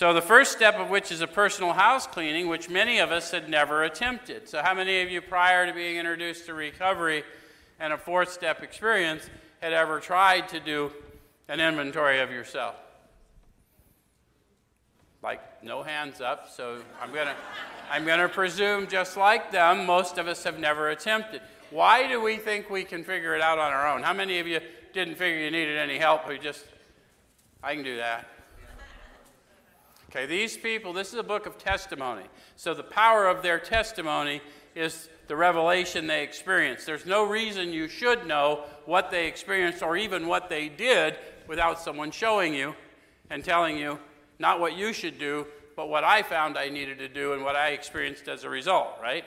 So, the first step of which is a personal house cleaning, which many of us had never attempted. So, how many of you, prior to being introduced to recovery and a fourth step experience, had ever tried to do an inventory of yourself? Like, no hands up, so I'm going to. I'm going to presume, just like them, most of us have never attempted. Why do we think we can figure it out on our own? How many of you didn't figure you needed any help who just, I can do that? Okay, these people, this is a book of testimony. So the power of their testimony is the revelation they experienced. There's no reason you should know what they experienced or even what they did without someone showing you and telling you not what you should do, but what I found I needed to do and what I experienced as a result, right?